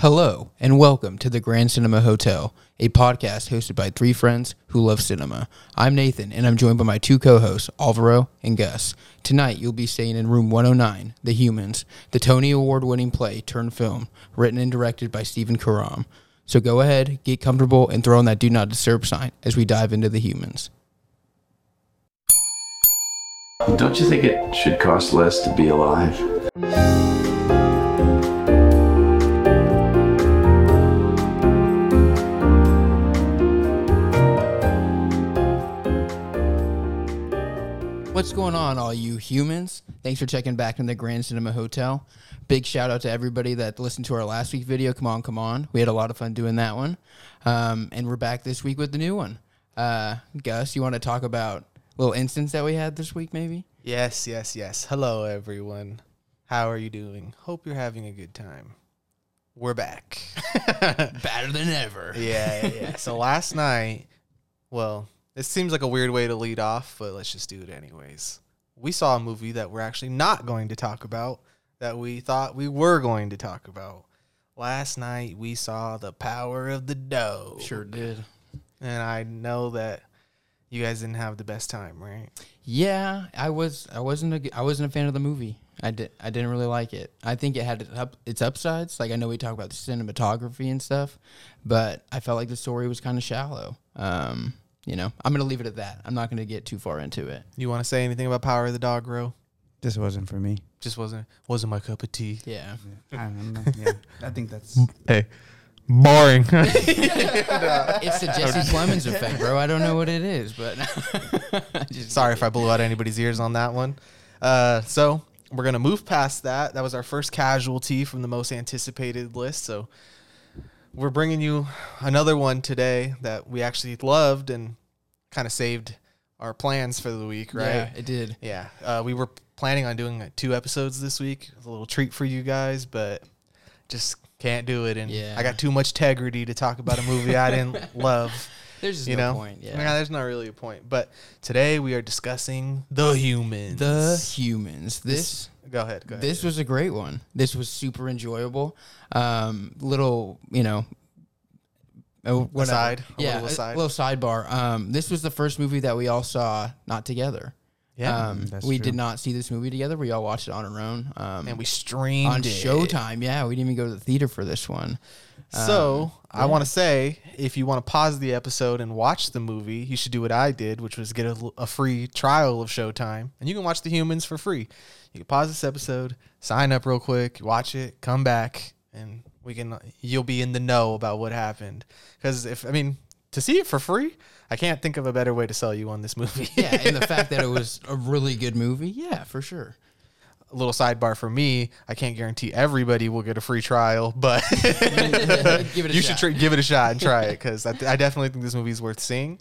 Hello, and welcome to the Grand Cinema Hotel, a podcast hosted by three friends who love cinema. I'm Nathan, and I'm joined by my two co hosts, Alvaro and Gus. Tonight, you'll be staying in room 109, The Humans, the Tony Award winning play turned film, written and directed by Stephen Karam. So go ahead, get comfortable, and throw on that do not disturb sign as we dive into The Humans. Don't you think it should cost less to be alive? What's going on, all you humans? Thanks for checking back in the Grand Cinema Hotel. Big shout out to everybody that listened to our last week video. Come on, come on. We had a lot of fun doing that one. Um, and we're back this week with the new one. Uh, Gus, you want to talk about a little instance that we had this week, maybe? Yes, yes, yes. Hello, everyone. How are you doing? Hope you're having a good time. We're back. Better than ever. yeah, yeah, yeah. So last night, well, it seems like a weird way to lead off, but let's just do it anyways. We saw a movie that we're actually not going to talk about that we thought we were going to talk about. Last night we saw The Power of the Dog. Sure did. And I know that you guys didn't have the best time, right? Yeah, I was. I wasn't. A, I wasn't a fan of the movie. I did. I didn't really like it. I think it had its up, its upsides. Like I know we talk about the cinematography and stuff, but I felt like the story was kind of shallow. Um, you know, I'm gonna leave it at that. I'm not gonna get too far into it. You want to say anything about Power of the Dog, Ro? This wasn't for me. Just wasn't wasn't my cup of tea. Yeah. I don't know. Yeah, I think that's Hey, boring. it's the Jesse Plemons effect, bro. I don't know what it is, but Sorry if I blew out anybody's ears on that one. Uh, so we're gonna move past that. That was our first casualty from the most anticipated list. So we're bringing you another one today that we actually loved and kind of saved our plans for the week, right? Yeah, it did. Yeah, uh, we were planning on doing uh, two episodes this week. A little treat for you guys, but just can't do it. And Yeah. I got too much integrity to talk about a movie I didn't love. There's just You no know, point. Yeah, Yeah. there's not really a point. But today we are discussing the humans. The humans. This go ahead. Go ahead. This was a great one. This was super enjoyable. Um, little, you know, whatever. Aside, a yeah, little aside. a little sidebar. Um, this was the first movie that we all saw not together. Yeah, um, we true. did not see this movie together. We all watched it on our own. Um, and we streamed on it. Showtime. Yeah, we didn't even go to the theater for this one. So Um, I want to say, if you want to pause the episode and watch the movie, you should do what I did, which was get a free trial of Showtime, and you can watch The Humans for free. You can pause this episode, sign up real quick, watch it, come back, and we can. You'll be in the know about what happened. Because if I mean to see it for free, I can't think of a better way to sell you on this movie. Yeah, and the fact that it was a really good movie. Yeah, for sure. a little sidebar for me, I can't guarantee everybody will get a free trial, but Give it a you shot. should give it a shot and try it because I, I definitely think this movie is worth seeing.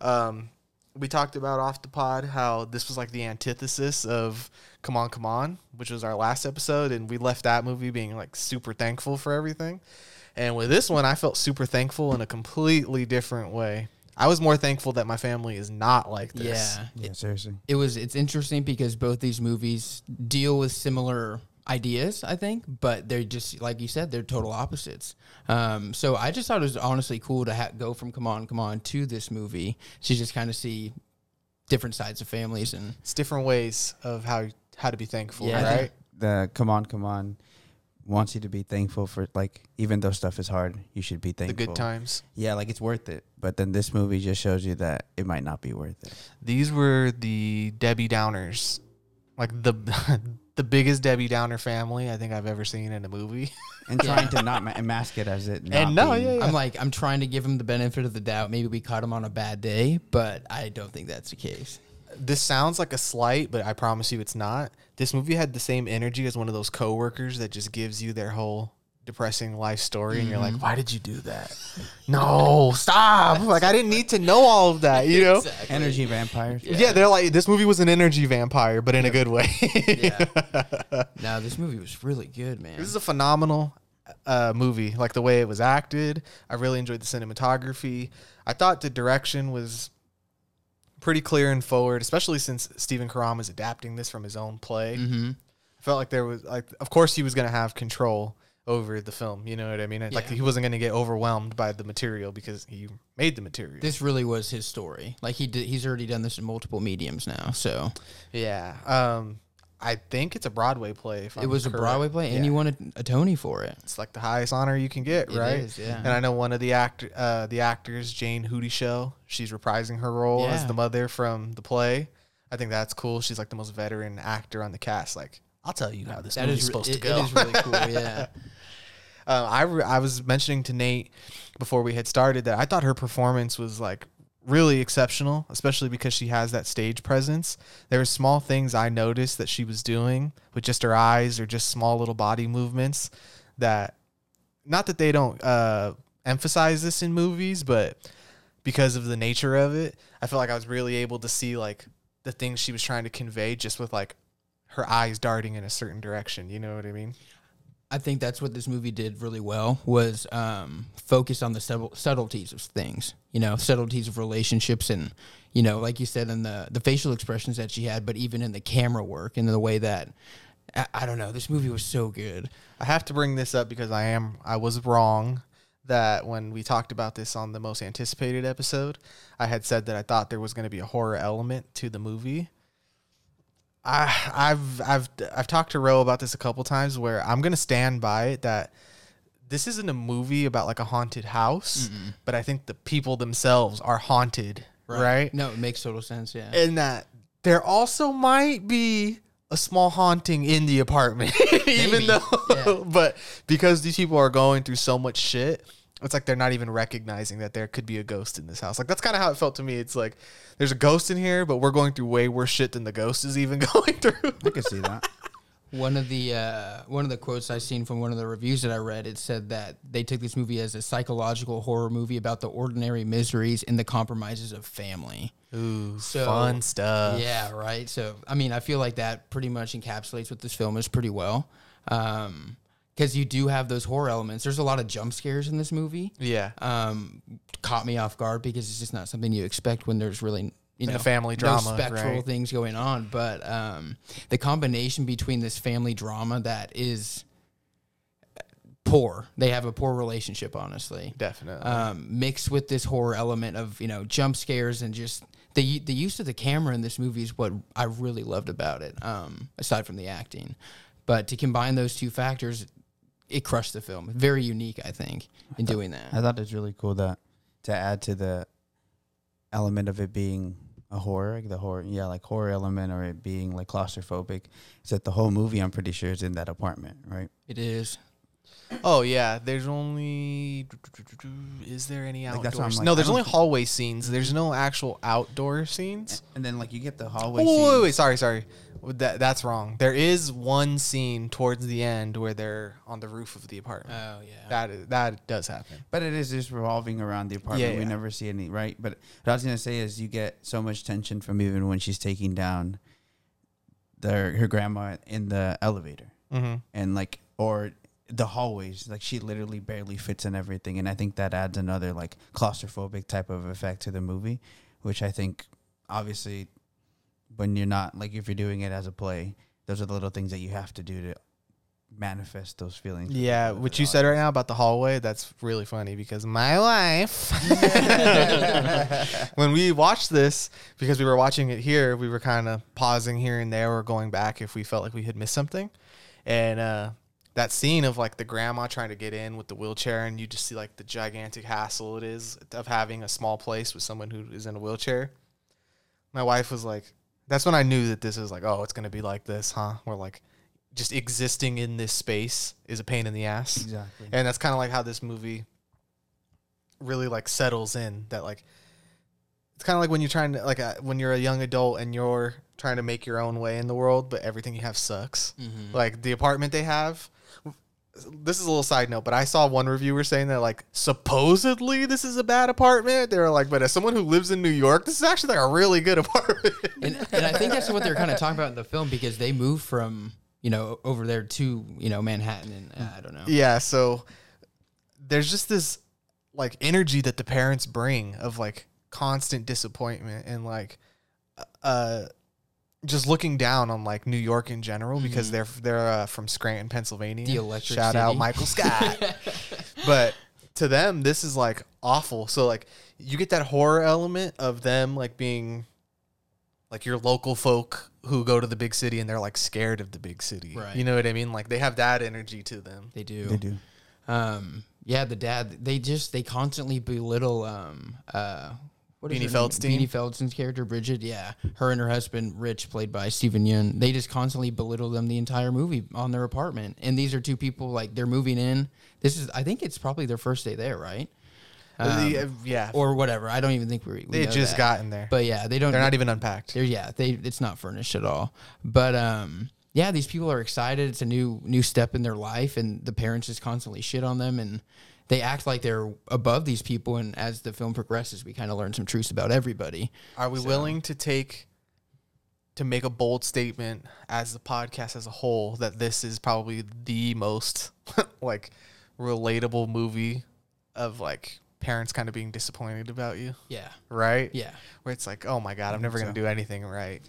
Um, we talked about off the pod how this was like the antithesis of Come On, Come On, which was our last episode, and we left that movie being like super thankful for everything. And with this one, I felt super thankful in a completely different way. I was more thankful that my family is not like this. Yeah, yeah, seriously. it was it's interesting because both these movies deal with similar ideas i think but they're just like you said they're total opposites um, so i just thought it was honestly cool to ha- go from come on come on to this movie to just kind of see different sides of families and It's different ways of how how to be thankful, Yeah, right? The come on, come on wants you to be thankful for like even though stuff is hard, you should be thankful. The good times. Yeah, like it's worth it. But then this movie just shows you that it might not be worth it. These were the Debbie Downers, like the the biggest Debbie Downer family I think I've ever seen in a movie. And trying to not ma- mask it as it. Not And no, being- yeah, yeah. i'm like i'm trying to give him the benefit of the doubt maybe we caught him on a bad day but i don't think that's the case this sounds like a slight, but I promise you it's not. This movie had the same energy as one of those coworkers that just gives you their whole depressing life story, and you're like, "Why did you do that? no, stop! Like I didn't need to know all of that, you know." Energy vampires. Yeah. they're like this movie was an energy vampire, but in a good way. yeah no this movie was really good man This is a phenomenal uh, movie. Like the way it was acted, I really enjoyed the cinematography. I thought the direction was pretty clear and forward, especially since Stephen Karam is adapting this from his own play. mm-hmm. I felt like there was like, of course, he was going to have control over the film. You know what I mean? Like he wasn't going to get overwhelmed by the material because he made the material. This really was his story. Like he did, he's already done this in multiple mediums now. So yeah. Um, I think it's a Broadway play. It I'm was a. Broadway play, and Yeah. you won a, a Tony for it. It's like the highest honor you can get, It right? is, yeah. And I know one of the actor, uh, the actors, Jayne Houdyshell. She's reprising her role as the mother from the play. I think that's cool. She's like the most veteran actor on the cast. Like, I'll tell you how this That movie's is supposed it- to go. It is really cool. Yeah. Uh, I re- I was mentioning to Nate before we had started that I thought her performance was like really exceptional, especially because she has that stage presence. There were small things I noticed that she was doing with just her eyes or just small little body movements that not that they don't uh, emphasize this in movies, but because of the nature of it, I feel like I was really able to see like the things she was trying to convey just with like her eyes darting in a certain direction. You know what I mean? I think that's what this movie did really well was um, focus on the subtle, subtleties of things. You know, subtleties of relationships, and you know, like you said, in the the facial expressions that she had, but even in the camera work and the way that I, I don't know, this movie was so good. I have to bring this up because I am I was wrong that when we talked about this on the most anticipated episode, I had said that I thought there was going to be a horror element to the movie. I I've I've I've talked to Ro about this a couple times where I'm going to stand by it that this isn't a movie about like a haunted house, but I think the people themselves are haunted, right? No, it makes total sense. Yeah. and that there also might be a small haunting in the apartment, even though, Yeah. but because these people are going through so much shit, it's like they're not even recognizing that there could be a ghost in this house. Like that's kind of how it felt to me. It's like there's a ghost in here, but we're going through way worse shit than the ghost is even going through. I can see that. One of the uh, one of the quotes I seen from one of the reviews that I read, it said that they took this movie as a psychological horror movie about the ordinary miseries and the compromises of family. Ooh, So- fun stuff. Yeah, right. So, I mean, I feel like that pretty much encapsulates what this film is pretty well. Um, because you do have those horror elements. There's a lot of jump scares in this movie. Yeah. Um, caught me off guard because it's just not something you expect when there's really you know a family drama, no spectral right? things going on. But um, the combination between this family drama that is poor, they have a poor relationship, honestly Definitely. um, mixed with this horror element of you know jump scares and just the the use of the camera in this movie is what I really loved about it. Um, aside from the acting, but to combine those two factors, it crushed the film. Very unique, I think, in doing that. I thought it's really cool that to add to the element of it being a horror, like the horror, yeah, like horror element, or it being like claustrophobic, is that the whole movie, I'm pretty sure, is in that apartment, right? It is. Oh yeah, there's only. Is there any Like, outdoor? that's what I'm like, no, I there's don't only hallway scenes. There's no actual outdoor scenes. And then like you get the Oh, hallway. wait, wait, wait, sorry, sorry. That that's wrong. There is one scene towards the end where they're on the roof of the apartment. Oh yeah. that is, that does happen. But it is just revolving around the apartment. Yeah, We yeah. never see any, right? But what I was gonna say is you get so much tension from even when she's taking down their her grandma in the elevator, Mm-hmm. and like or the hallways, like she literally barely fits in everything, and I think that adds another like claustrophobic type of effect to the movie, which I think obviously when you're not like if you're doing it as a play, those are the little things that you have to do to manifest those feelings. Yeah, what you said right now about the hallway, that's really funny because my wife, when we watched this, because we were watching it here, we were kind of pausing here and there or going back if we felt like we had missed something. And uh, that scene of like the grandma trying to get in with the wheelchair, and you just see like the gigantic hassle it is of having a small place with someone who is in a wheelchair. My wife was like, that's when I knew that this is like, oh, it's going to be like this, huh? Where like, just existing in this space is a pain in the ass Exactly. and that's kind of like how this movie really like settles in that like it's kind of like when you're trying to like uh, when you're a young adult and you're trying to make your own way in the world but everything you have sucks Mhm. like the apartment they have this is a little side note but i saw one reviewer saying that like supposedly this is a bad apartment they were like but as someone who lives in new york this is actually like a really good apartment and, and I think that's what they're kind of talking about in the film because they moved from you know over there to you know Manhattan and uh, I don't know. Yeah, so there's just this like energy that the parents bring of like constant disappointment and like uh just looking down on like New York in general because they're they're uh, from Scranton, Pennsylvania. Mm-hmm. The Electric Shout out City. Michael Scott. but to them, this is like awful. So like you get that horror element of them like being like your local folk who go to the big city and they're like scared of the big city. Right. You know what I mean? Like they have that energy to them. They do. They do. Um, yeah, the dad. They just they constantly belittle. Um, uh, what Beanie? Feldstein? Beanie Feldstein's character, Bridget. Yeah, her and her husband, Rich, played by Steven Yeun. They just constantly belittle them the entire movie on their apartment. And these are two people like they're moving in. This is, I think, it's probably their first day there, right? Um, The- uh, yeah. or whatever. I don't even think we. we they just that. gotten there. But yeah, they don't. they're not even unpacked. They're yeah, they it's not furnished at all. But um yeah, these people are excited. It's a new new step in their life and the parents just constantly shit on them and they act like they're above these people and as the film progresses we kind of learn some truths about everybody. Are we willing to take to make a bold statement as the podcast as a whole that this is probably the most like relatable movie of like parents kind of being disappointed about you, Yeah. right? Yeah. Where it's like, "Oh my god, I'm mm-hmm. never going to do anything right."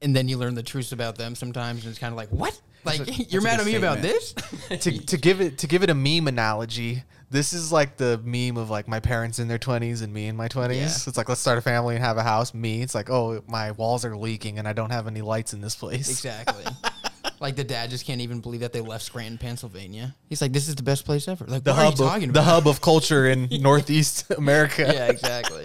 And then you learn the truths about them sometimes and it's kind of like, "What? Like you're that's mad at me about this?" to to give it to give it a meme analogy, this is like the meme of like my parents in their 20s and me in my 20s. Yeah. It's like let's start a family and have a house. Me, it's like, "Oh, my walls are leaking and I don't have any lights in this place." Exactly. like the dad just can't even believe that they left Scranton, Pennsylvania. He's like, "This is the best place ever." Like, the what are you hub talking of, the hub of culture in Northeast America. yeah, exactly.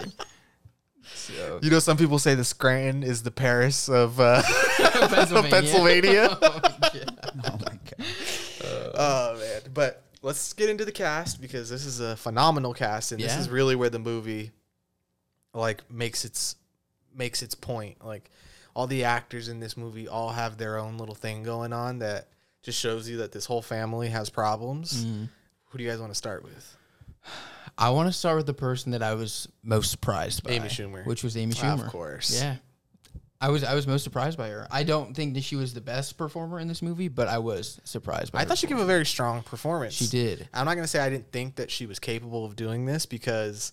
So You know, some people say the Scranton is the Paris of uh, Pennsylvania. Pennsylvania. Oh, yeah. Oh my god. oh man! But let's get into the cast because this is a phenomenal cast, and this is really where the movie like makes its makes its point. Like all the actors in this movie all have their own little thing going on that just shows you that this whole family has problems. Mm-hmm. Who do you guys want to start with? I want to start with the person that I was most surprised by, Amy Schumer. which was Amy Schumer Of course. Yeah, I was I was most surprised by her. I don't think that she was the best performer in this movie, but I was surprised by. Her. I her thought she gave a very strong performance. She did. I'm not gonna say I didn't think that she was capable of doing this because,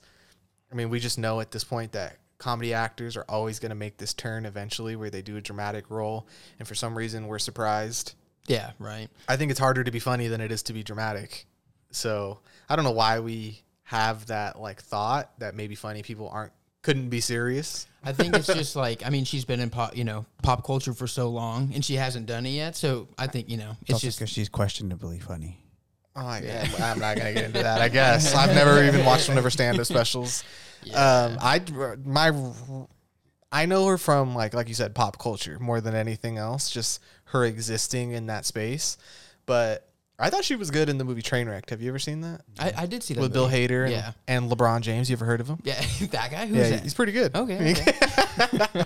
I mean, we just know at this point that comedy actors are always gonna make this turn eventually where they do a dramatic role, and for some reason we're surprised. Yeah, right. I think it's harder to be funny than it is to be dramatic. So I don't know why we have that like thought that maybe funny people aren't couldn't be serious. I think it's just like I mean she's been in pop you know pop culture for so long and she hasn't done it yet. So I think you know It's it's also just because she's questionably funny. Oh, I, I'm not gonna get into that. I guess I've never even watched one of her stand-up specials. Um, I my I know her from like like you said, pop culture more than anything else. Just her existing in that space. But I thought she was good in the movie Trainwreck. Have you ever seen that I, I did see that with Bill movie. Hader and, Yeah, and LeBron James? You ever heard of him? yeah, that guy. Who's yeah, that? he's pretty good. Okay. okay.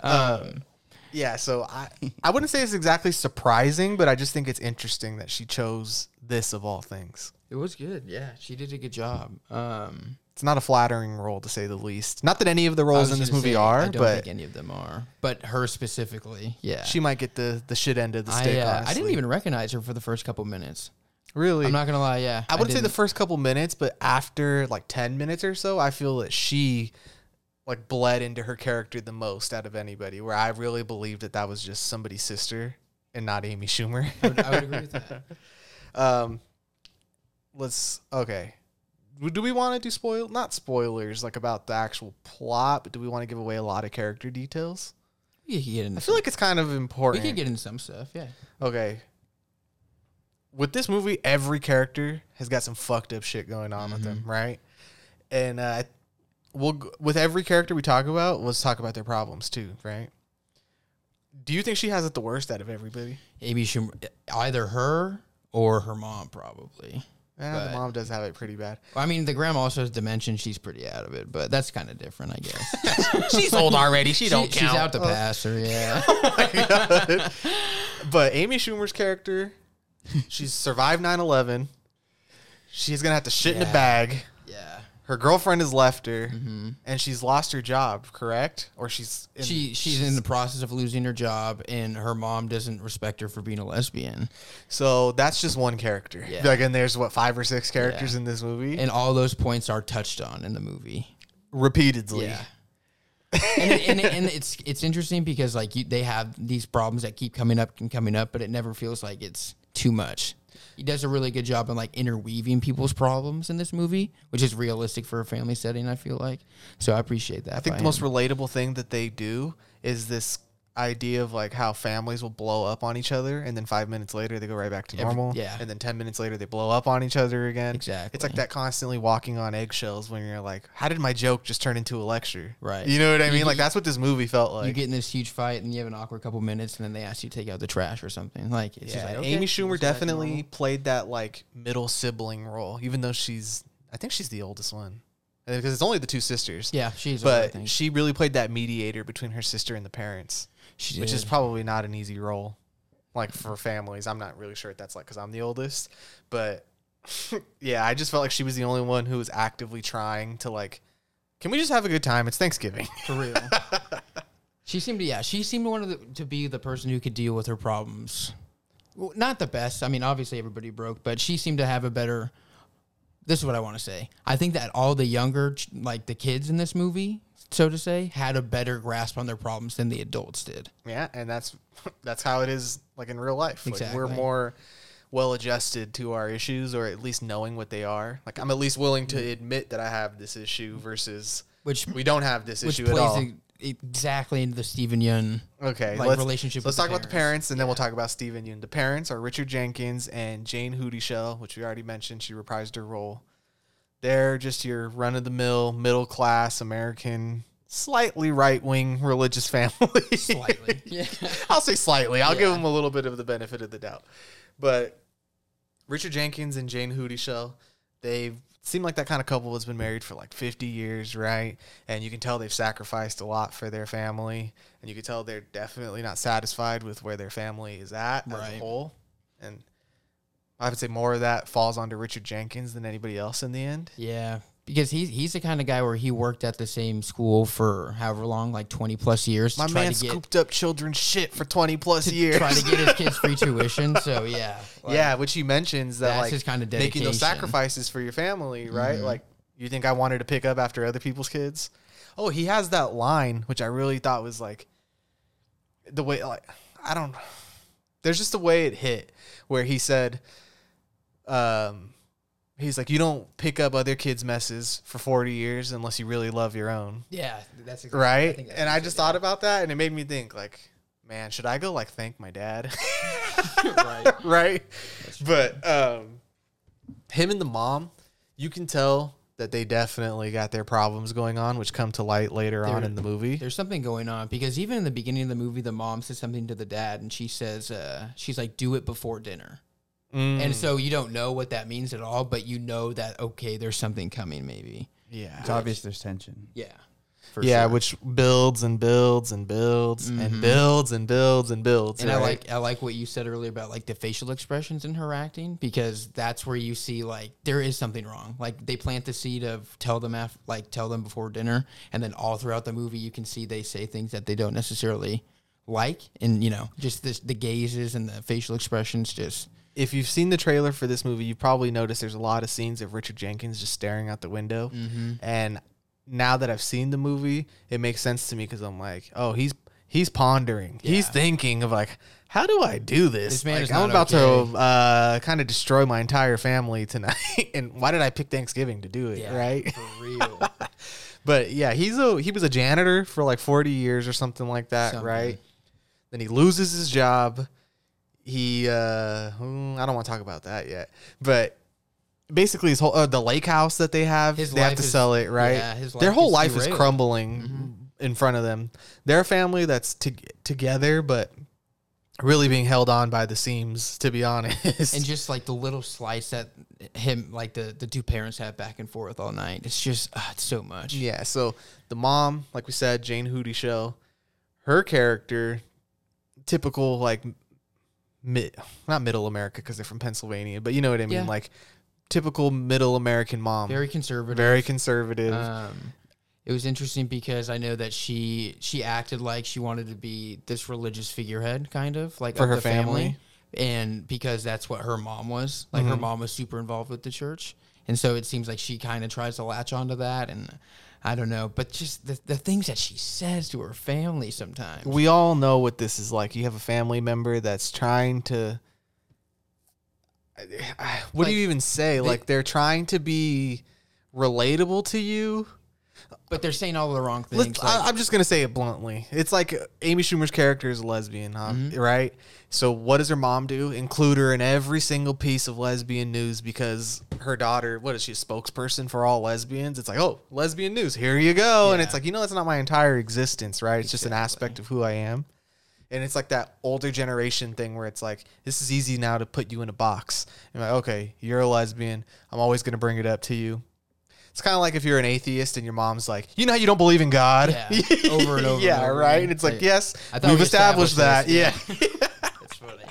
um, Yeah, so I I wouldn't say it's exactly surprising, but I just think it's interesting that she chose this of all things. it was good. Yeah, she did a good job. Um, It's not a flattering role to say the least. Not that any of the roles in this movie say, are, I don't but think any of them are. But her specifically, yeah. she might get the the shit end of the I, stick. uh, I didn't even recognize her for the first couple minutes. really. I'm not gonna lie. Yeah, I wouldn't say the first couple minutes, but after like ten minutes or so, I feel that she like bled into her character the most out of anybody. Where I really believed that that was just somebody's sister and not Amy Schumer. I would, I would agree with that. um, let's okay. Do we want to do spoil? Not spoilers, like about the actual plot, but do we want to give away a lot of character details? We could get into. I feel like it's kind of important. we could get into some stuff. Yeah. Okay. With this movie, every character has got some fucked up shit going on with them, right? And uh, we'll with every character we talk about, let's talk about their problems too, right? Do you think she has it the worst out of everybody? Amy Schumer, either her or her mom, probably. Eh, But- the mom does have it pretty bad. I mean, the grandma also has dementia. She's pretty out of it, but that's kind of different, I guess. She's old already. She, don't She's count. She's out to pass her. Yeah. but Amy Schumer's character, she's survived 9-11. She's gonna have to shit in a Yeah. bag. Her girlfriend has left her, mm-hmm. and she's lost her job. Correct? Or she's in, She she's in the process of losing her job, and her mom doesn't respect her for being a lesbian. So that's just one character. Yeah. Like, and there's what five or six characters Yeah. in this movie, And all those points are touched on in the movie. repeatedly. Yeah. and, it, and, it, and it's it's interesting because like you, they have these problems that keep coming up and coming up, but it never feels like it's too much. He does a really good job in like interweaving people's problems in this movie, which is realistic for a family setting. I feel like, so I appreciate that. I think the most relatable thing that they do is this idea of like how families will blow up on each other and then five minutes later they go right back to Every- normal. yeah. And then ten minutes later they blow up on each other again. Exactly. It's like that constantly walking on eggshells when you're like, how did my joke just turn into a lecture? Right. You know what I mean? get- like that's what this movie felt like. you get in this huge fight and you have an awkward couple minutes, and then they ask you to take out the trash or something. Like, it's just yeah, like, okay, Amy Schumer let's go back to definitely normal. played that like middle sibling role, even though she's I think she's the oldest one. Uh, because it's only the two sisters. Yeah, she's. older, But think. she really played that mediator between her sister and the parents. She which is probably not an easy role like for families i'm not really sure if that's like because i'm the oldest but yeah i just felt like she was the only one who was actively trying to like can we just have a good time it's thanksgiving for real. she seemed to, yeah, she seemed one of the, to be the person who could deal with her problems. Well, not the best. I mean, obviously everybody broke, but she seemed to have a better. This is what I want to say. I think that all the younger, like the kids in this movie, so to say, had a better grasp on their problems than the adults did. yeah and that's that's how it is like in real life like we're more well adjusted to our issues or at least knowing what they are like i'm at least willing to admit that i have this issue versus Which we don't have this issue at all exactly into the Steven Yeun. Okay, like, let's, relationship let's talk about the parents. and then we'll talk about Steven Yeun. The parents are Richard Jenkins and Jayne Houdyshell, which we already mentioned. She reprised her role. They're just your run of the mill, middle class American, slightly right wing religious family. Slightly. Yeah. I'll say slightly. I'll give them a little bit of the benefit of the doubt. But Richard Jenkins and Jane Hootie they seem like that kind of couple that's been married for like 50 years, right? And you can tell they've sacrificed a lot for their family. And you can tell they're definitely not satisfied with where their family is at as Right. a whole. And I would say more of that falls onto Richard Jenkins than anybody else in the end. Yeah, because he's he's the kind of guy where he worked at the same school for however long, like twenty plus years. My to man to get, scooped up children's shit for 20 plus years. trying to get his kids free tuition. So yeah, like, yeah, which he mentions that like his kind of making those sacrifices for your family, right? Mhm. Like you think I wanted to pick up after other people's kids? Oh, he has that line which I really thought was like the way like I don't there's just a way it hit where he said um he's like you don't pick up other kids' messes for 40 years unless you really love your own, yeah, that's exactly, right? think that's and I it, just yeah. thought about that and it made me think like man, should I go like thank my dad? right. right? But um, him and the mom, you can tell that they definitely got their problems going on, which come to light later on in the movie. There's something going on because even in the beginning of the movie, the mom says something to the dad, and she says, uh, "She's like, do it before dinner." Mm, And so you don't know what that means at all, but you know that okay, there's something coming, maybe. yeah, It's obvious there's tension. Yeah. For yeah, sure. which builds and builds and builds and Mhm. builds and builds and builds. And I like I like what you said earlier about like the facial expressions in her acting because that's where you see like there is something wrong. Like they plant the seed of tell them af- like tell them before dinner, and then all throughout the movie you can see they say things that they don't necessarily like, and you know just this, the gazes and the facial expressions just if you've seen the trailer for this movie, you probably noticed there's a lot of scenes of Richard Jenkins just staring out the window. mm-hmm. And now that I've seen the movie, it makes sense to me because I'm like, oh, he's he's pondering, he's thinking of like, how do I do this? This man Like, is I'm about okay. to uh, kind of destroy my entire family tonight. and why did I pick Thanksgiving to do it? yeah, Right. for real. But yeah, he's a he was a janitor for like 40 years or something like that, Something. right? Then he loses his job. He uh mm, I don't want to talk about that yet. But basically his whole uh, the lake house that they have, His they have to is- sell it, right? yeah, his Their whole is life is derailed. crumbling Mhm. in front of them. They're a family that's to, together but really being held on by the seams to be honest. and just like the little slice that him like the the two parents have back and forth all night. It's just uh, it's so much. Yeah, so the mom, like we said, Jayne Houdyshell, her character, typical like mid, not middle America because they're from Pennsylvania, but you know what I mean, Yeah. like typical middle American mom, Very conservative. very conservative. Um, it was interesting because I know that she she acted like she wanted to be this religious figurehead, kind of like For of her the family. family? and because that's what her mom was. Like her Mhm. mom was super involved with the church, and so it seems like she kind of tries to latch onto that, and I don't know, but just the the things that she says to her family sometimes. We all know what this is like. You have a family member that's trying to. What do you even say? like they're trying to be relatable to you. But they're saying all the wrong things. I, like- I'm just gonna say it bluntly. It's like Amy Schumer's character is a lesbian, huh? Mm-hmm. right? So what does her mom do? Include her in every single piece of lesbian news because her daughter, what is she, a spokesperson for all lesbians? It's like, oh, lesbian news, here you go. And it's like, you know, that's not my entire existence, right? It's just an aspect of who I am. And it's like that older generation thing where it's like, this is easy now to put you in a box. And like, okay, you're a lesbian. I'm always going to bring it up to you. It's kind of like if you're an atheist and your mom's like, you know how you don't believe in God? Yeah, over and over yeah, and over right? again. And it's like, Like, yes, I thought we've we established, that. established Yeah. this, That's funny.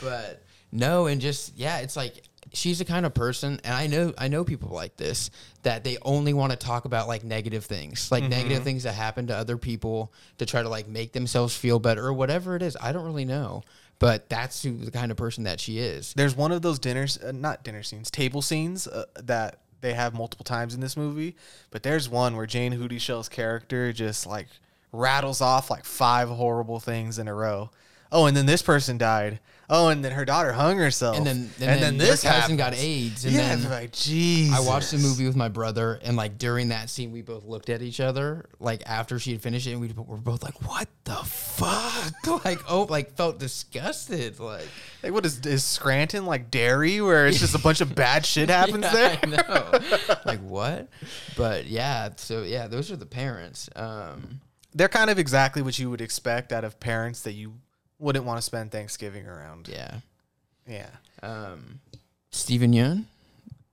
But no, and just yeah, it's like she's the kind of person, and I know I know people like this that they only want to talk about like negative things, like negative things that happen to other people to try to like make themselves feel better or whatever it is. I don't really know, but that's who, the kind of person that she is. There's one of those dinners, uh, not dinner scenes, table scenes uh, that they have multiple times in this movie. But there's one where Jayne Houdyshell's character just like rattles off like five horrible things in a row. Oh, and then this person died. Oh, and then her daughter hung herself. And then and, then, this cousin got. AIDS, and yeah, then like Jesus. I watched the movie with my brother, and like during that scene, we both looked at each other, like after she had finished it, and we were both like, "What the fuck?" like, oh, like felt disgusted. Like, Like, what is is Scranton like Derry, where it's just a bunch of bad shit happens yeah, there? I know. like what? But yeah, so yeah, those are the parents. Um, They're kind of exactly what you would expect out of parents that you wouldn't want to spend Thanksgiving around. yeah. Yeah. Um, Steven Yeun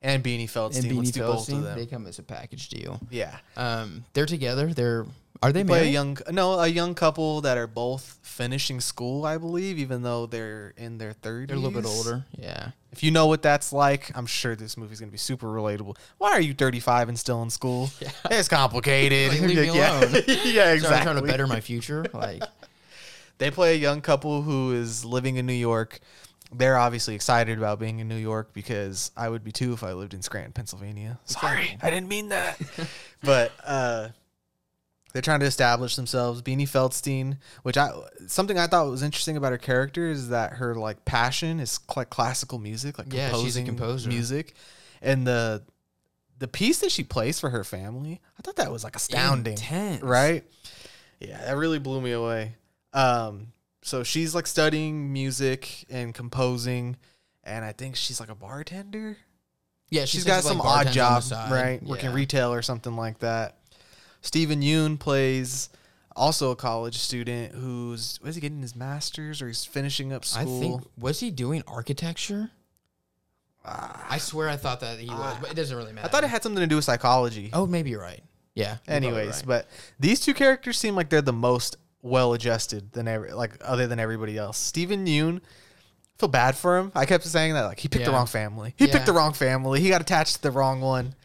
And Beanie and Feldstein. Beanie Let's do both of Feldstein, them. they come as a package deal. yeah. Um, they're together. They're are they Play a married? young no, a young couple that are both finishing school, I believe, even though they're in their 30s. They're a little bit older. Yeah. If you know what that's like, I'm sure this movie's gonna be super relatable. Why are you 35 and still in school? It's complicated. Like, leave me yeah. alone. yeah, exactly. So I'm trying to better my future. Like, They play a young couple who is living in New York. They're obviously excited about being in New York because I would be too if I lived in Scranton, Pennsylvania. Sorry, I didn't mean that. but uh, they're trying to establish themselves. Beanie Feldstein, which I something I thought was interesting about her character is that her like passion is like classical music, like Yeah, she's a composing composer. music, and the the piece that she plays for her family, I thought that was like astounding, Intense. right? Yeah, that really blew me away. Um, so she's like studying music and composing, and I think she's like a bartender. yeah, she she's says, got like, some odd job, right? Working retail or something like that. Steven Yeun plays also a college student who's was he getting his master's or he's finishing up I school? think was he doing architecture? Ah. I swear I thought that he was, but it doesn't really matter. I thought it had something to do with psychology. Oh, maybe you're right. Yeah. Anyways, right. but these two characters seem like they're the most well adjusted than ever, like other than everybody else. Steven Yeun, I feel bad for him. I kept saying that like he picked the wrong family. He Yeah. picked the wrong family. He got attached to the wrong one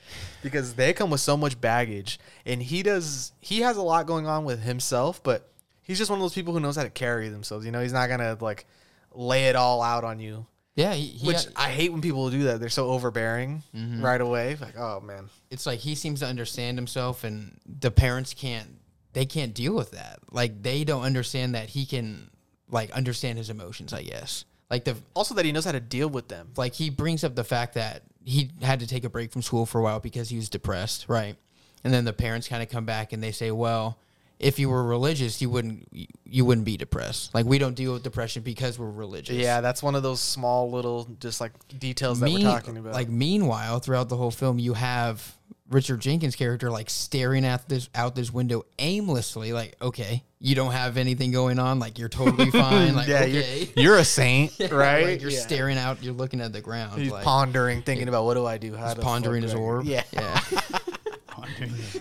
because they come with so much baggage, and he does. He has a lot going on with himself, but he's just one of those people who knows how to carry themselves. You know, he's not gonna like lay it all out on you. yeah, he, he Which I hate when people do that. They're so overbearing Mm-hmm. right away. Like, oh man. it's like he seems to understand himself, and the parents can't. They can't deal with that. Like they don't understand that he can like understand his emotions. I guess. Like the Also, that he knows how to deal with them. like he brings up the fact that he had to take a break from school for a while because he was depressed, right? And then the parents kind of come back and they say, "Well, if you were religious, you wouldn't you wouldn't be depressed. Like we don't deal with depression because we're religious." Yeah, that's one of those small little just like details that Mean- we're talking about. Like meanwhile, throughout the whole film, you have Richard Jenkins' character like staring at this out this window aimlessly, like, okay, you don't have anything going on, like you're totally fine, like yeah, okay, you're, you're a saint, right? Like, you're Yeah. staring out, you're looking at the ground, He's like pondering, thinking about what do I do? How he's to pondering his orb. Yeah. yeah.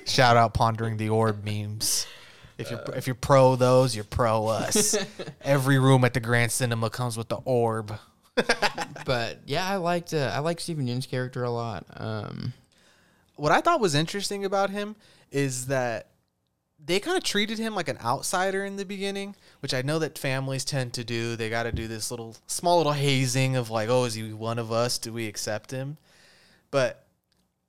Shout out pondering the orb memes. If you're if you're pro those, you're pro us. Every room at the Grand Cinema comes with the orb. but yeah, I liked uh, I like Steven Yeun's character a lot. Um, What I thought was interesting about him is that they kind of treated him like an outsider in the beginning, which I know that families tend to do. They got to do this little small little hazing of like, oh, is he one of us? Do we accept him? But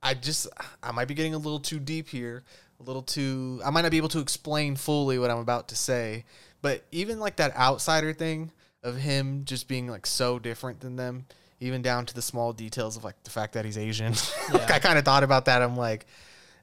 I just I might be getting a little too deep here, a little too. I might not be able to explain fully what I'm about to say, but even like that outsider thing of him just being like so different than them, even down to the small details of like the fact that he's Asian. like I kind of thought about that. I'm like,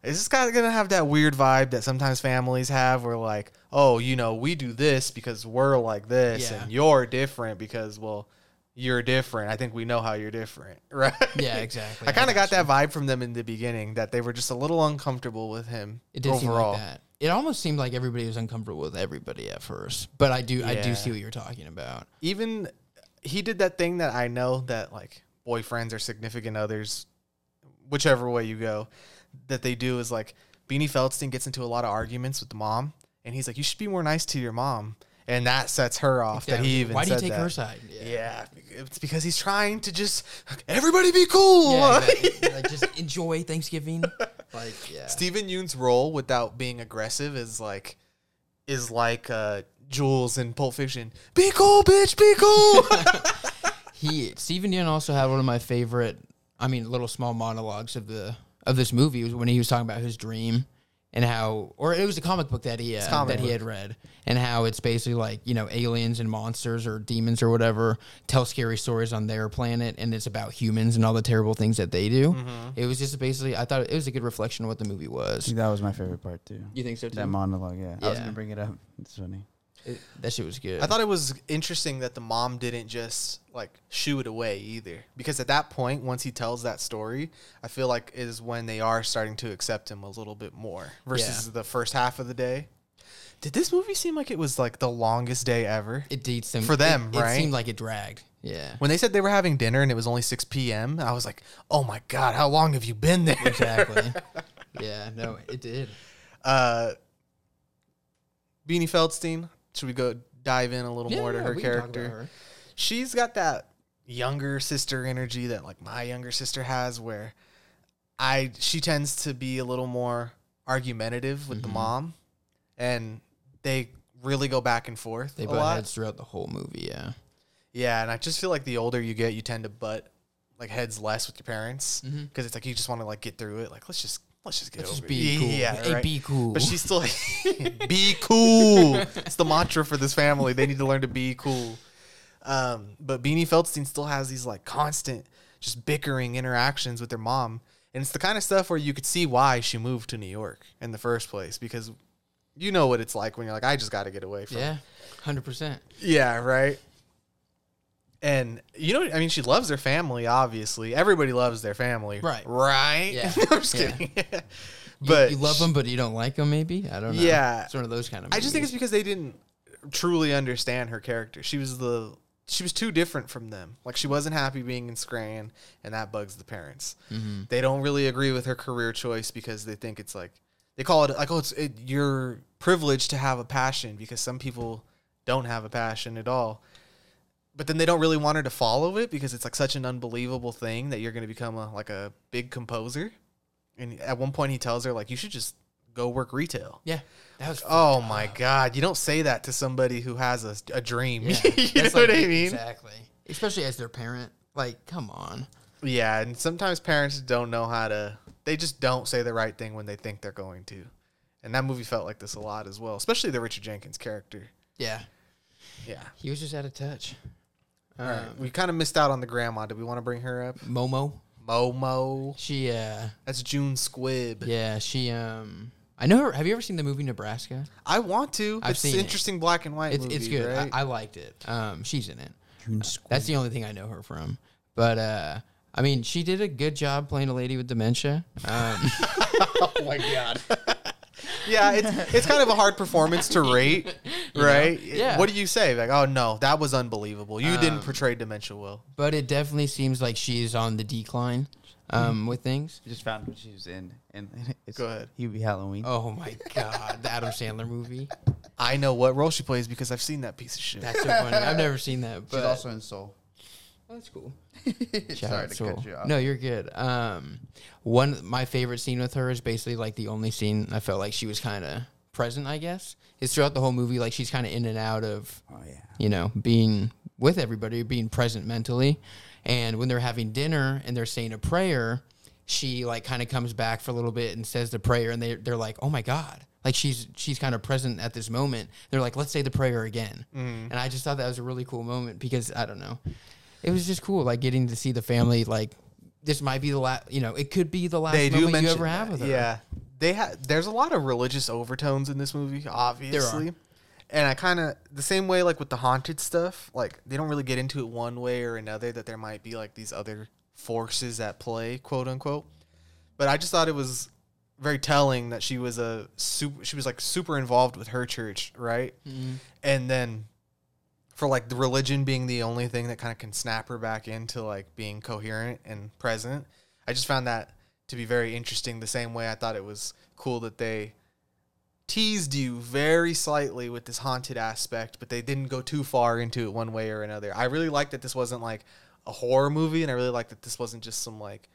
is this guy gonna have that weird vibe that sometimes families have, where like, oh, you know, we do this because we're like this, Yeah. and you're different because well. You're different. I think we know how you're different, right? Yeah, exactly. I kind of got that vibe from them in the beginning that they were just a little uncomfortable with him It did overall. seem like that. It almost seemed like everybody was uncomfortable with everybody at first, but I do I do see what you're talking about. Even he did that thing that I know that like boyfriends or significant others, whichever way you go, that they do is like Beanie Feldstein gets into a lot of arguments with the mom, and he's like, "You should be more nice to your mom," and that sets her off. That he even Why do you take that. her side? Yeah, it's because he's trying to just everybody be cool. Yeah, exactly. like just enjoy Thanksgiving. Like yeah. Steven Yeun's role without being aggressive is like is like uh Jules in Pulp Fiction. Be cool, bitch, be cool. he Steven Yeun also had one of my favorite I mean little small monologues of the of this movie was when he was talking about his dream and how or it was a comic book that he uh, comic that he book. had read and how it's basically like you know aliens and monsters or demons or whatever tell scary stories on their planet and it's about humans and all the terrible things that they do. Mm-hmm. It was just basically I thought it was a good reflection of what the movie was. think that was my favorite part too. You think so too? That monologue, yeah. I was Yeah. gonna bring it up. It's funny. It- that shit was good. I thought it was interesting that the mom didn't just like shoo it away either. Because at that point, once he tells that story, I feel like is when they are starting to accept him a little bit more versus Yeah. the first half of the day. Did this movie seem like it was like the longest day ever? it dates them For them, it, right? It seemed like it dragged. Yeah. When they said they were having dinner and it was only 6 p.m., I was like, oh my God, how long have you been there? Exactly. yeah, no, it did. Uh, Beanie Feldstein, should we go dive in a little more to Yeah, her we can talk about character? her. She's got that younger sister energy that like my younger sister has where I she tends to be a little more argumentative with the Mm-hmm. mom and they really go back and forth They butt lot. heads throughout the whole movie. Yeah. Yeah, and I just feel like the older you get, you tend to butt like heads less with your parents because Mhm. it's like you just want to like get through it. Like let's just let's just get Let's over just be it. cool. Yeah, Hey, right? be cool. But she's still like, be cool. It's the mantra for this family. They need to learn to be cool. Um, but Beanie Feldstein still has these like constant, just bickering interactions with their mom, and it's the kind of stuff where you could see why she moved to New York in the first place because you know what it's like when you're like, I just got to get away from. yeah, hundred percent. Yeah, right. And you know, I mean, she loves her family. Obviously, everybody loves their family. Right. Right. Yeah. I'm just Yeah. kidding. But but you, love them, but you don't like them. Maybe I don't know. Yeah. it's one of those kind of. I just think it's because they didn't truly understand her character. She was the she was too different from them. Like she wasn't happy being in Scran, and that bugs the parents. Mm-hmm. They don't really agree with her career choice because they think it's like they call it like oh it's it, you're privileged to have a passion because some people don't have a passion at all. But then they don't really want her to follow it because it's like such an unbelievable thing that you're going to become a like a big composer. And at one point he tells her like you should just go work retail. yeah, that was. Oh my god! You don't say that to somebody who has a, a dream. Yeah, you know that's what I mean? Exactly. Especially as their parent. Like, come on. Yeah, and sometimes parents don't know how to. They just don't say the right thing when they think they're going to, and that movie felt like this a lot as well. Especially the Richard Jenkins character. Yeah, Yeah. he was just out of touch. All right. Um, We kind of missed out on the grandma. Did we want to bring her up? Momo. Momo. She. uh That's June Squibb. Yeah, she. Um. I know her. Have you ever seen the movie Nebraska? I want to. I've it's seen it. interesting black and white It's movie. it's good. Right? I, I liked it. Um, she's in it. June Squibb. That's the only thing I know her from. But uh, I mean, she did a good job playing a lady with dementia. Um, oh my god. yeah, it's it's kind of a hard performance to rate, right? Yeah. What do you say? Like, oh no, that was unbelievable. You didn't Um, portray dementia well. but it definitely seems like she's on the decline um, with things. just found what she was in, and it's Go ahead. Hubie Halloween. Oh my god, the Adam Sandler movie. I know what role she plays because I've seen that piece of shit. That's so funny. I've never seen that, but She's also in Soul. Oh, that's cool. Shout Sorry out to Soul. cut you off. No, you're good. Um, one my favorite scene with her is basically like the only scene I felt like she was kind of present. I guess is throughout the whole movie. Like she's kind of in and out of Oh yeah. you know, being with everybody, being present mentally. And when they're having dinner and they're saying a prayer, she like kind of comes back for a little bit and says the prayer, and they they're like, oh my god, like she's she's kind of present at this moment. They're like, let's say the prayer again, and I just thought that was a really cool moment because I don't know, it was just cool, like getting to see the family like. This might be the last, you know. It could be the last they moment mention you ever have with her. Yeah, they had. There's a lot of religious overtones in this movie, obviously. And I kind of the same way like with the haunted stuff. Like they don't really get into it one way or another. That there might be like these other forces at play, quote unquote. But I just thought it was very telling that she was a super. She was like super involved with her church, right? Mm-hmm. And then for like the religion being the only thing that kind of can snap her back into like being coherent and present. I just found that to be very interesting. The same way I thought it was cool that they teased you very slightly with this haunted aspect, but they didn't go too far into it one way or another. I really liked that this wasn't like a horror movie, and I really liked that this wasn't just some like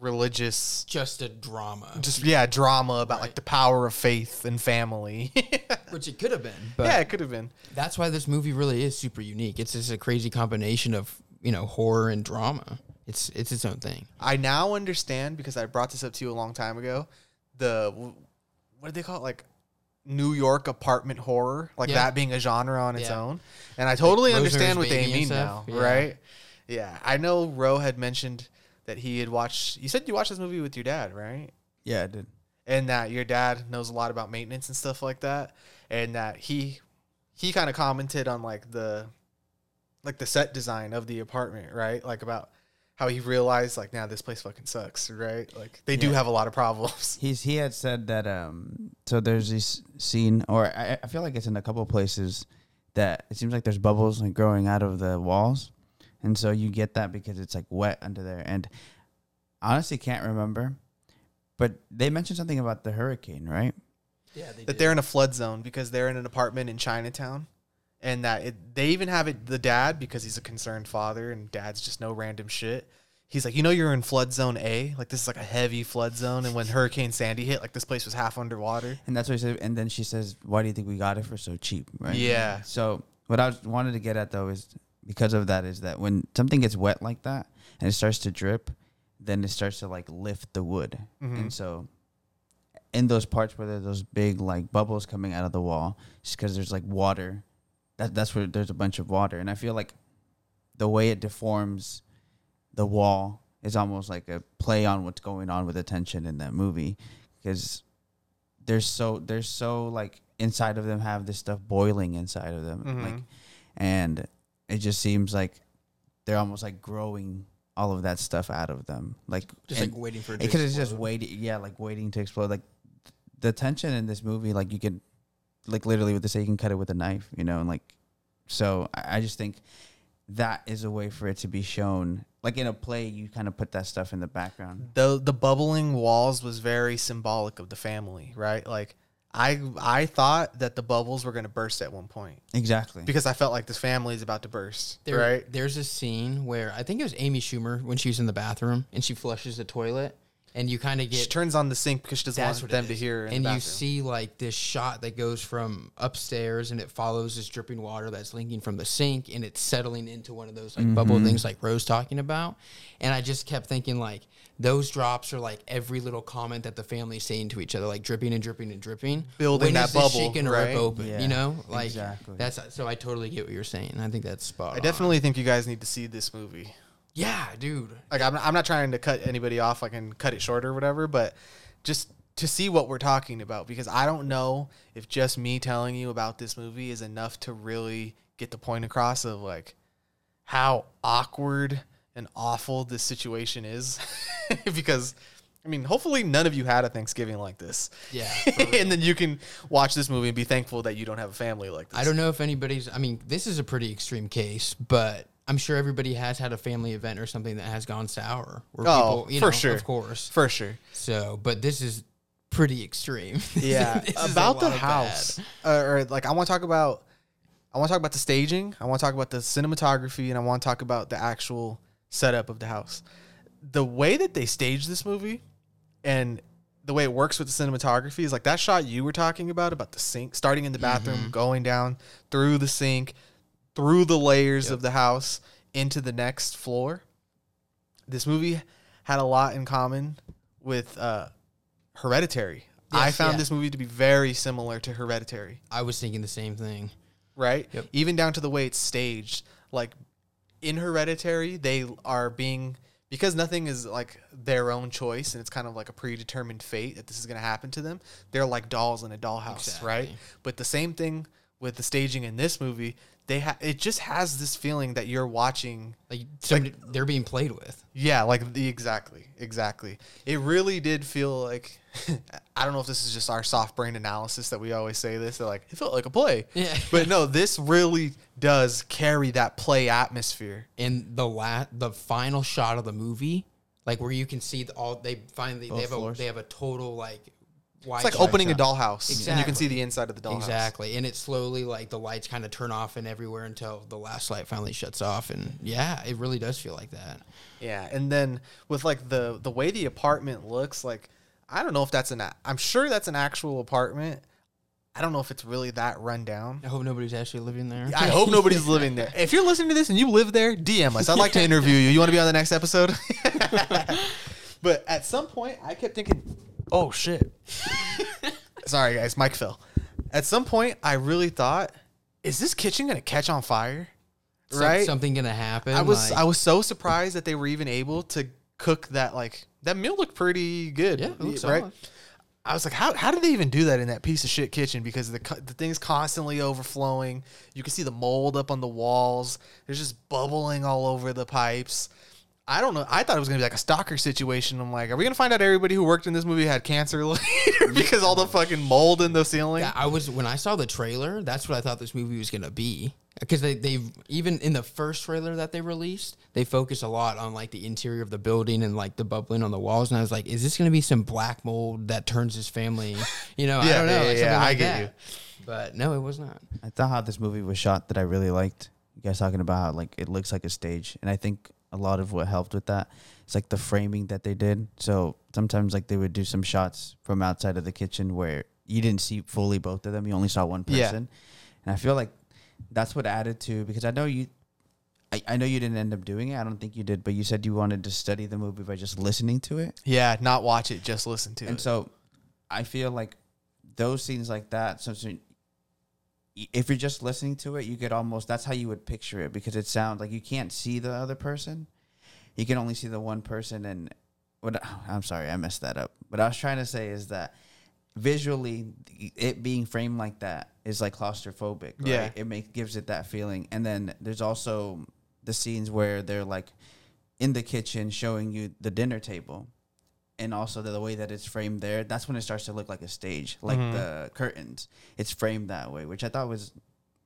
religious, just a drama, just yeah, drama about like the power of faith and family. which it could have been. Yeah, it could have been. that's why this movie really is super unique. It's just a crazy combination of you know horror and drama. It's it's its own thing. I now understand because I brought this up to you a long time ago. The what do they call it? Like New York apartment horror, like Yeah. that being a genre on its Yeah. own. And I totally Like understand what they mean now. Yeah. right? Yeah, I know. Roe had mentioned that he had watched. You said you watched this movie with your dad, right? Yeah, I did. and that your dad knows a lot about maintenance and stuff like that and that he he kind of commented on like the like the set design of the apartment right like about how he realized like now this place fucking sucks right like they do have a lot of problems He's he had said that um so there's this scene or I, I feel like it's in a couple places that it seems like there's bubbles like growing out of the walls. And so you get that because it's like wet under there. And honestly can't remember. But they mentioned something about the hurricane, right? Yeah, they that they're in a flood zone because they're in an apartment in Chinatown and that it, they even have it the dad because he's a concerned father and dad's just no random shit he's like you know you're in flood zone A like this is like a heavy flood zone and when Hurricane Sandy hit like this place was half underwater And that's what he said. And then she says, "Why do you think we got it for so cheap?" Right? Yeah. So what I was, wanted to get at though is because of that is that when something gets wet like that and it starts to drip, then it starts to like lift the wood, and so in those parts where there's those big like bubbles coming out of the wall, just because there's like water, that that's where there's a bunch of water, and I feel like the way it deforms the wall is almost like a play on what's going on with the tension in that movie because there's so there's so like inside of them have this stuff boiling inside of them Mhm. like and it just seems like they're almost like growing all of that stuff out of them. Like just and- like waiting for it because it's just waiting yeah like waiting to explode. Like the tension in this movie like you can like literally with the say you can cut it with a knife you know and like so I, I just think that is a way for it to be shown. Like in a play you kind of put that stuff in the background. The the bubbling walls was very symbolic of the family right? Like I I thought that the bubbles were going to burst at one point. Exactly. Because I felt like this family is about to burst There, right? There's a scene where I think it was Amy Schumer when she was in the bathroom and she flushes the toilet, and you kind of get she turns on the sink because she doesn't that's want what them to hear in and the you see like this shot that goes from upstairs and it follows this dripping water that's linking from the sink and it's settling into one of those like bubble mm-hmm. things like Rose talking about. And I just kept thinking like those drops are like every little comment that the family's saying to each other, like dripping and dripping and dripping. Building When that is this bubble, shit gonna right? rip open? Yeah, you know, like exactly. that's so. I totally get what you're saying. I think that's spot. I on. definitely think you guys need to see this movie. Yeah, dude. Like I'm, I'm not trying to cut anybody off, I can cut it short or whatever, but just to see what we're talking about because I don't know if just me telling you about this movie is enough to really get the point across of like how awkward and awful this situation is because I mean, hopefully none of you had a Thanksgiving like this. Yeah, and then you can watch this movie and be thankful that you don't have a family like this. I don't know if anybody's. I mean, this is a pretty extreme case, but I'm sure everybody has had a family event or something that has gone sour. Where Oh, people, you for know, sure. of course. For sure. So, but this is pretty extreme. Yeah, This is a about the house, uh, or like I want to talk about, I want to talk about the staging. I want to talk about the cinematography, and I want to talk about the actual setup of the house. The way that they staged this movie, and the way it works with the cinematography is like that shot you were talking about about the sink, starting in the bathroom, Mm-hmm. going down through the sink, through the layers of the house into the next floor. This movie had a lot in common with uh, Hereditary. I found yeah. this movie to be very similar to Hereditary, I was thinking the same thing. right? Yep. Even down to the way it's staged. Like in Hereditary, they are being because nothing is like their own choice and it's kind of like a predetermined fate that this is going to happen to them. They're like dolls in a dollhouse, right? But the same thing with the staging in this movie, they ha- it just has this feeling that you're watching Like, somebody, they're being played with. Yeah, like the exactly, exactly. It really did feel like I don't know if this is just our soft brain analysis that we always say this. They're like it felt like a play. Yeah. but no, this really does carry that play atmosphere. in the la- the final shot of the movie, like where you can see the, all they finally Both they have a they have a total like It's like opening a dollhouse, and you can see the inside of the dollhouse. exactly, and it slowly like the lights kind of turn off and everywhere until the last light finally shuts off, and yeah, it really does feel like that. Yeah, and then with like the the way the apartment looks, like I don't know if that's an. a- I'm sure that's an actual apartment. I don't know if it's really that run down. I hope nobody's actually living there. I hope nobody's living there. If you're listening to this and you live there, DM us. I'd like to interview you. You want to be on the next episode? but at some point, I kept thinking, oh shit. Sorry, guys. mic fell. At some point, I really thought, is this kitchen going to catch on fire? Right? something gonna happen. I was like- I was so surprised that they were even able to cook that like that meal looked pretty good. Yeah, it looks right. solid. I was like, how, how did they even do that in that piece of shit kitchen? Because the co- the thing's constantly overflowing. You can see the mold up on the walls. There's just bubbling all over the pipes. I don't know. I thought it was gonna be like a stalker situation. I'm like, are we gonna find out everybody who worked in this movie had cancer later because all the fucking mold in the ceiling? Yeah, I was when I saw the trailer. That's what I thought this movie was gonna be. Because they they even in the first trailer that they released, they focus a lot on like the interior of the building and like the bubbling on the walls. And I was like, is this gonna be some black mold that turns his family? You know, I don't know. yeah, like yeah, something I get that. you. But no, it was not. I thought how this movie was shot that I really liked. You guys talking about how like it looks like a stage, and I think a lot of what helped with that is like the framing that they did. So sometimes like they would do some shots from outside of the kitchen where you didn't see fully both of them; you only saw one person. Yeah. And I feel like that's what added to because I know you. I, I know you didn't end up doing it. I don't think you did, but you said you wanted to study the movie by just listening to it. yeah, not watch it, just listen to And it. so I feel like those scenes like that, so, if you're just listening to it, you could almost that's how you would picture it because it sounds like you can't see the other person. You can only see the one person and what I'm sorry, I messed that up. What I was trying to say is that visually it being framed like that is like claustrophobic, right? Yeah. It makes gives it that feeling. And then there's also the scenes where they're like in the kitchen showing you the dinner table and also the, the way that it's framed there that's when it starts to look like a stage like Mhm. the curtains. It's framed that way which i thought was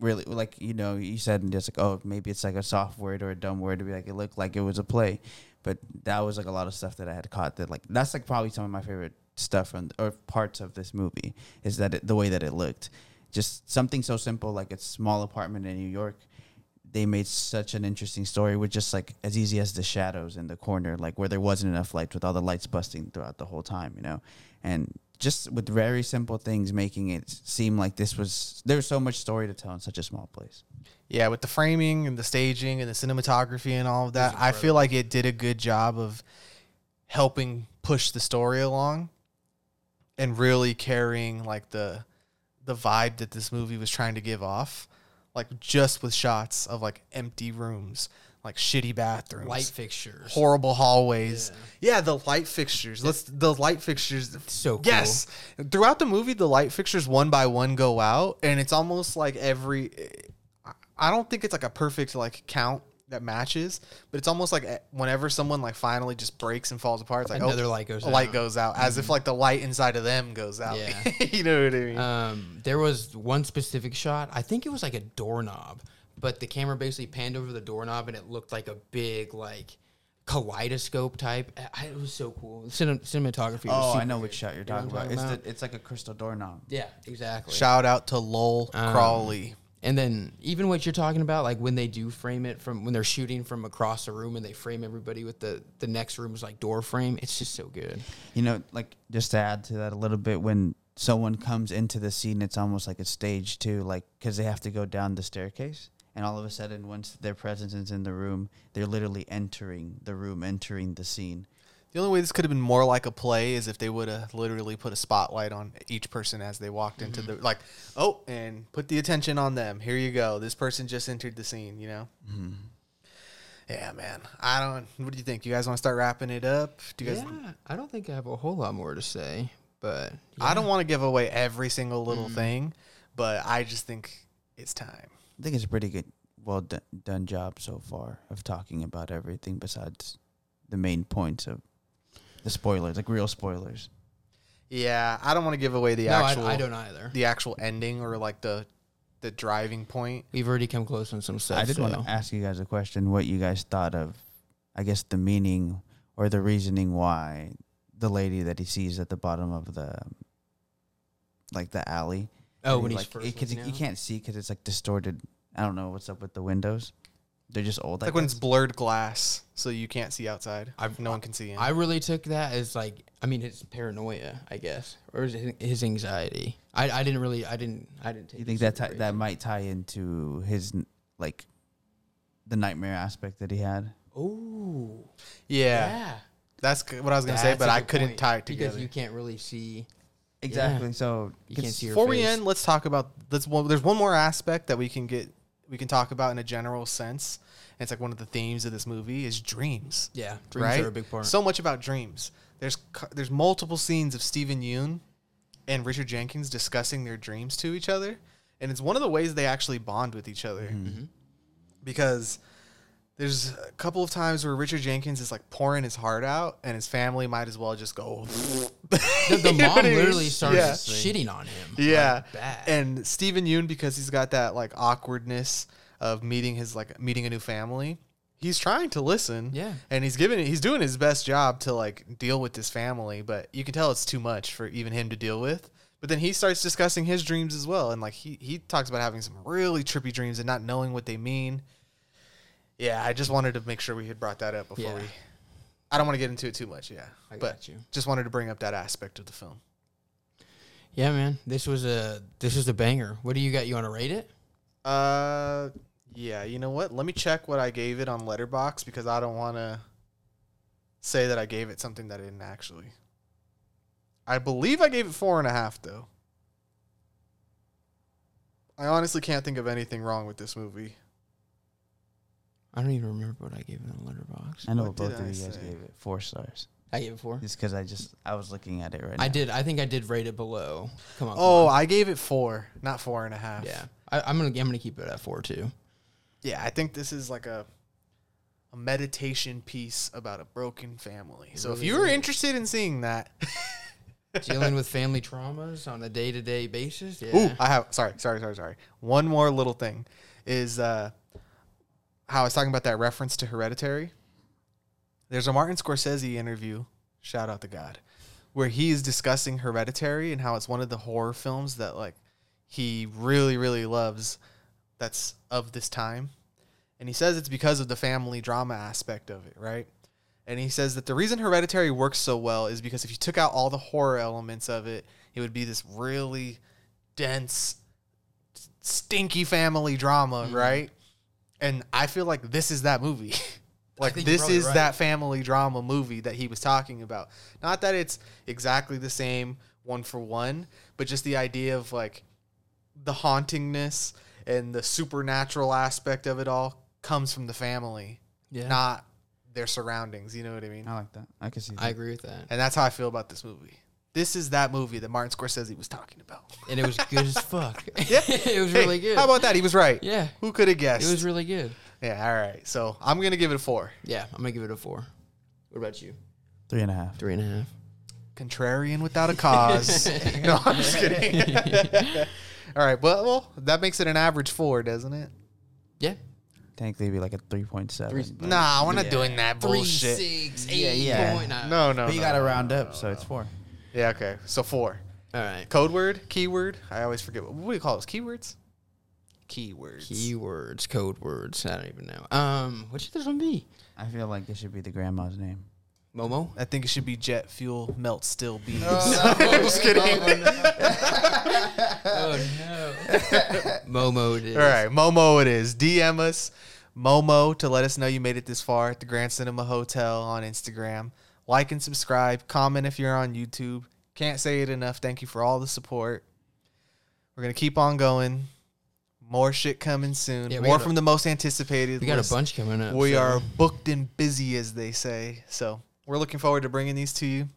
really like you know you said and just like oh maybe it's like a soft word or a dumb word to be like it looked like it was a play. But that was like a lot of stuff that i had caught that like that's like probably some of my favorite stuff from or parts of this movie is that it, the way that it looked. Just something so simple like a small apartment in new york they made such an interesting story with just like as easy as the shadows in the corner, like where there wasn't enough light with all the lights busting throughout the whole time, you know, and just with very simple things making it seem like this was there was so much story to tell in such a small place. yeah, with the framing and the staging and the cinematography and all of that, I feel like it did a good job of helping push the story along and really carrying like the the vibe that this movie was trying to give off. Like just with shots of like empty rooms, like shitty bathrooms, Light fixtures. horrible hallways. Yeah. the light fixtures. Let's the light fixtures. So cool. Yes, throughout the movie, the light fixtures one by one go out, and it's almost like every. I- I don't think it's like a perfect like count that matches, but it's almost like eh, whenever someone like finally just breaks and falls apart, it's like Another oh, light goes a light out. goes out, as if like the light inside of them goes out. Yeah. you know what I mean? Um, there was one specific shot. I think it was like a doorknob, but the camera basically panned over the doorknob and it looked like a big like kaleidoscope type. I- It was so cool. Cinem- cinematography. Was Oh, I know good. which shot you're You know talking what about. It's the, it's like a crystal doorknob. yeah, exactly. Shout out to Lol Um, Crawley. And then even what you're talking about, like when they do frame it from when they're shooting from across the room and they frame everybody with the the next room's like door frame, it's just so good. You know, like just to add to that a little bit, when someone comes into the scene, it's almost like a stage too, like because they have to go down the staircase, and all of a sudden, once their presence is in the room, they're literally entering the room, entering the scene. The only way this could have been more like a play is if they would have literally put a spotlight on each person as they walked into mm-hmm. the like, oh, and put the attention on them. Here you go. This person just entered the scene. You know. Mm-hmm. Yeah, man. I don't. What do you think? You guys want to start wrapping it up? Do you guys? yeah, I don't think I have a whole lot more to say, but I don't want to give away every single little mm-hmm. thing, but I just think it's time. I think it's a pretty good, well done, done job so far of talking about everything besides the main points of the spoilers, like real spoilers. Yeah, I don't want to give away the no, actual. I, I don't either. the actual ending or like the the driving point. We've already come close on some stuff. I did want to ask you guys a question: what you guys thought of, I guess, the meaning or the reasoning why the lady that he sees at the bottom of the, like the alley. Oh, when he, he's like, first because looking you can't see because it's like distorted. I don't know what's up with the windows. They're just old. It's I like when it's blurred glass, so you can't see outside. I've- no one can see in. I really took that as like, I mean, his paranoia, I guess, or is it his anxiety. I, I didn't really, I didn't, I didn't take. You think that super that might tie into his like the nightmare aspect that he had? Oh, yeah, yeah. that's what I was gonna say, but I couldn't point, tie it together because you can't really see. Exactly. So You can't see her Before we end, let's talk about let's. Well, there's one more aspect that we can get we can talk about in a general sense. And it's like one of the themes of this movie is dreams. Yeah, dreams right? are a big part. So much about dreams. There's there's multiple scenes of Steven Yeun and Richard Jenkins discussing their dreams to each other, and it's one of the ways they actually bond with each other. Mm-hmm. Because there's a couple of times where Richard Jenkins is like pouring his heart out, and his family might as well just go. the, the mom what I mean? literally starts Yeah. shitting on him. Yeah, like, and Steven Yeun because he's got that like awkwardness of meeting his like meeting a new family. He's trying to listen, Yeah. and he's giving it he's doing his best job to like deal with this family, but you can tell it's too much for even him to deal with. But then he starts discussing his dreams as well, and like he he talks about having some really trippy dreams and not knowing what they mean. Yeah, I just wanted to make sure we had brought that up before Yeah. we. I don't want to get into it too much, yeah, I but got you. just wanted to bring up that aspect of the film. yeah, man, this was a this was a banger. What do you got? You want to rate it? Uh, yeah. You know what? Let me check what I gave it on Letterboxd because I don't want to say that I gave it something that I didn't actually. I believe I gave it four and a half though. I honestly can't think of anything wrong with this movie. I don't even remember what I gave it on Letterboxd. I know What both of you guys say? gave it four stars. I gave it four. Just because I just I was looking at it right now. I did. I think I did rate it below. Come on. come Oh, on. I gave it four, not four and a half. yeah. I, I'm gonna I'm gonna keep it at four too. yeah. I think this is like a a meditation piece about a broken family. So if you're is. interested in seeing that, Dealing with family traumas on a day to day basis. Yeah. Ooh, I have sorry, sorry, sorry, sorry. One more little thing is uh, how I was talking about that reference to Hereditary. There's a Martin Scorsese interview, shout out to God, where he's discussing Hereditary and how it's one of the horror films that like he really, really loves. That's of this time, and he says it's because of the family drama aspect of it, right? And he says that the reason Hereditary works so well is because if you took out all the horror elements of it, it would be this really dense, stinky family drama, Mm-hmm. right? And I feel like this is that movie. like this is right. that family drama movie that he was talking about. Not that it's exactly the same one for one, but just the idea of like the hauntingness and the supernatural aspect of it all comes from the family, Yeah. not their surroundings. You know what I mean? I like that. I can see. That. I agree with that. And that's how I feel about this movie. This is that movie that Martin Scorsese was talking about. And it was good as fuck. Yeah. it was Hey, really good. How about that? He was right. Yeah. Who could have guessed? It was really good. yeah, all right. So I'm going to give it a four. Yeah, I'm gonna give it a four. What about you? Three and a half. Three and a half. Contrarian without a cause. no, I'm just kidding. all right. Well, well, that makes it an average four, doesn't it? Yeah. Technically, it'd be like a three point seven. Three- Nah, we're not Yeah. doing that Three, bullshit. six, Yeah, yeah. point nine. No, no. But you no, got to no, round no, up, no, so no. it's four. Yeah, okay. So four. All right. Code word, keyword. I always forget. What, what do you call those? Keywords? Keywords. Keywords, code words. I don't even know. Um, what should this one be? I feel like it should be the grandma's name. Momo. I think it should be jet fuel, melt still beans. I'm just kidding. Oh no. Momo it is. All right, Momo it is. DM us, Momo, to let us know you made it this far at the Grand Cinema Hotel on Instagram. Like and subscribe, comment if you're on YouTube. Can't say it enough. Thank you for all the support. We're gonna keep on going. More shit coming soon. Yeah, More got a- from the most anticipated. We got list. a bunch coming up. We so- are booked and busy, as they say. So we're looking forward to bringing these to you,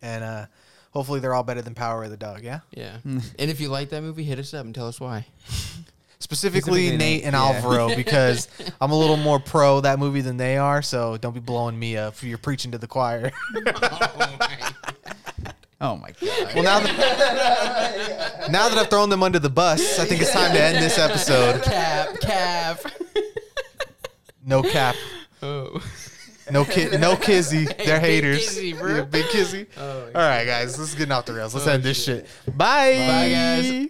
and uh, hopefully they're all better than Power of the Dog. Yeah. Yeah. and if you like that movie, hit us up and tell us why. Specifically, Specifically Nate and yeah. Alvaro because I'm a little more pro that movie than they are. So don't be blowing me up. You're preaching to the choir. Oh my god. well, now that now that I've thrown them under the bus, I think it's time to end this episode. Cap, cap. No cap, Oh. no kid, no kizzy. They're big haters. kizzy, bro. Yeah, big kizzy. Oh, All right, guys, this is getting off the rails. Let's Oh, end this shit. shit. Bye. Bye, guys.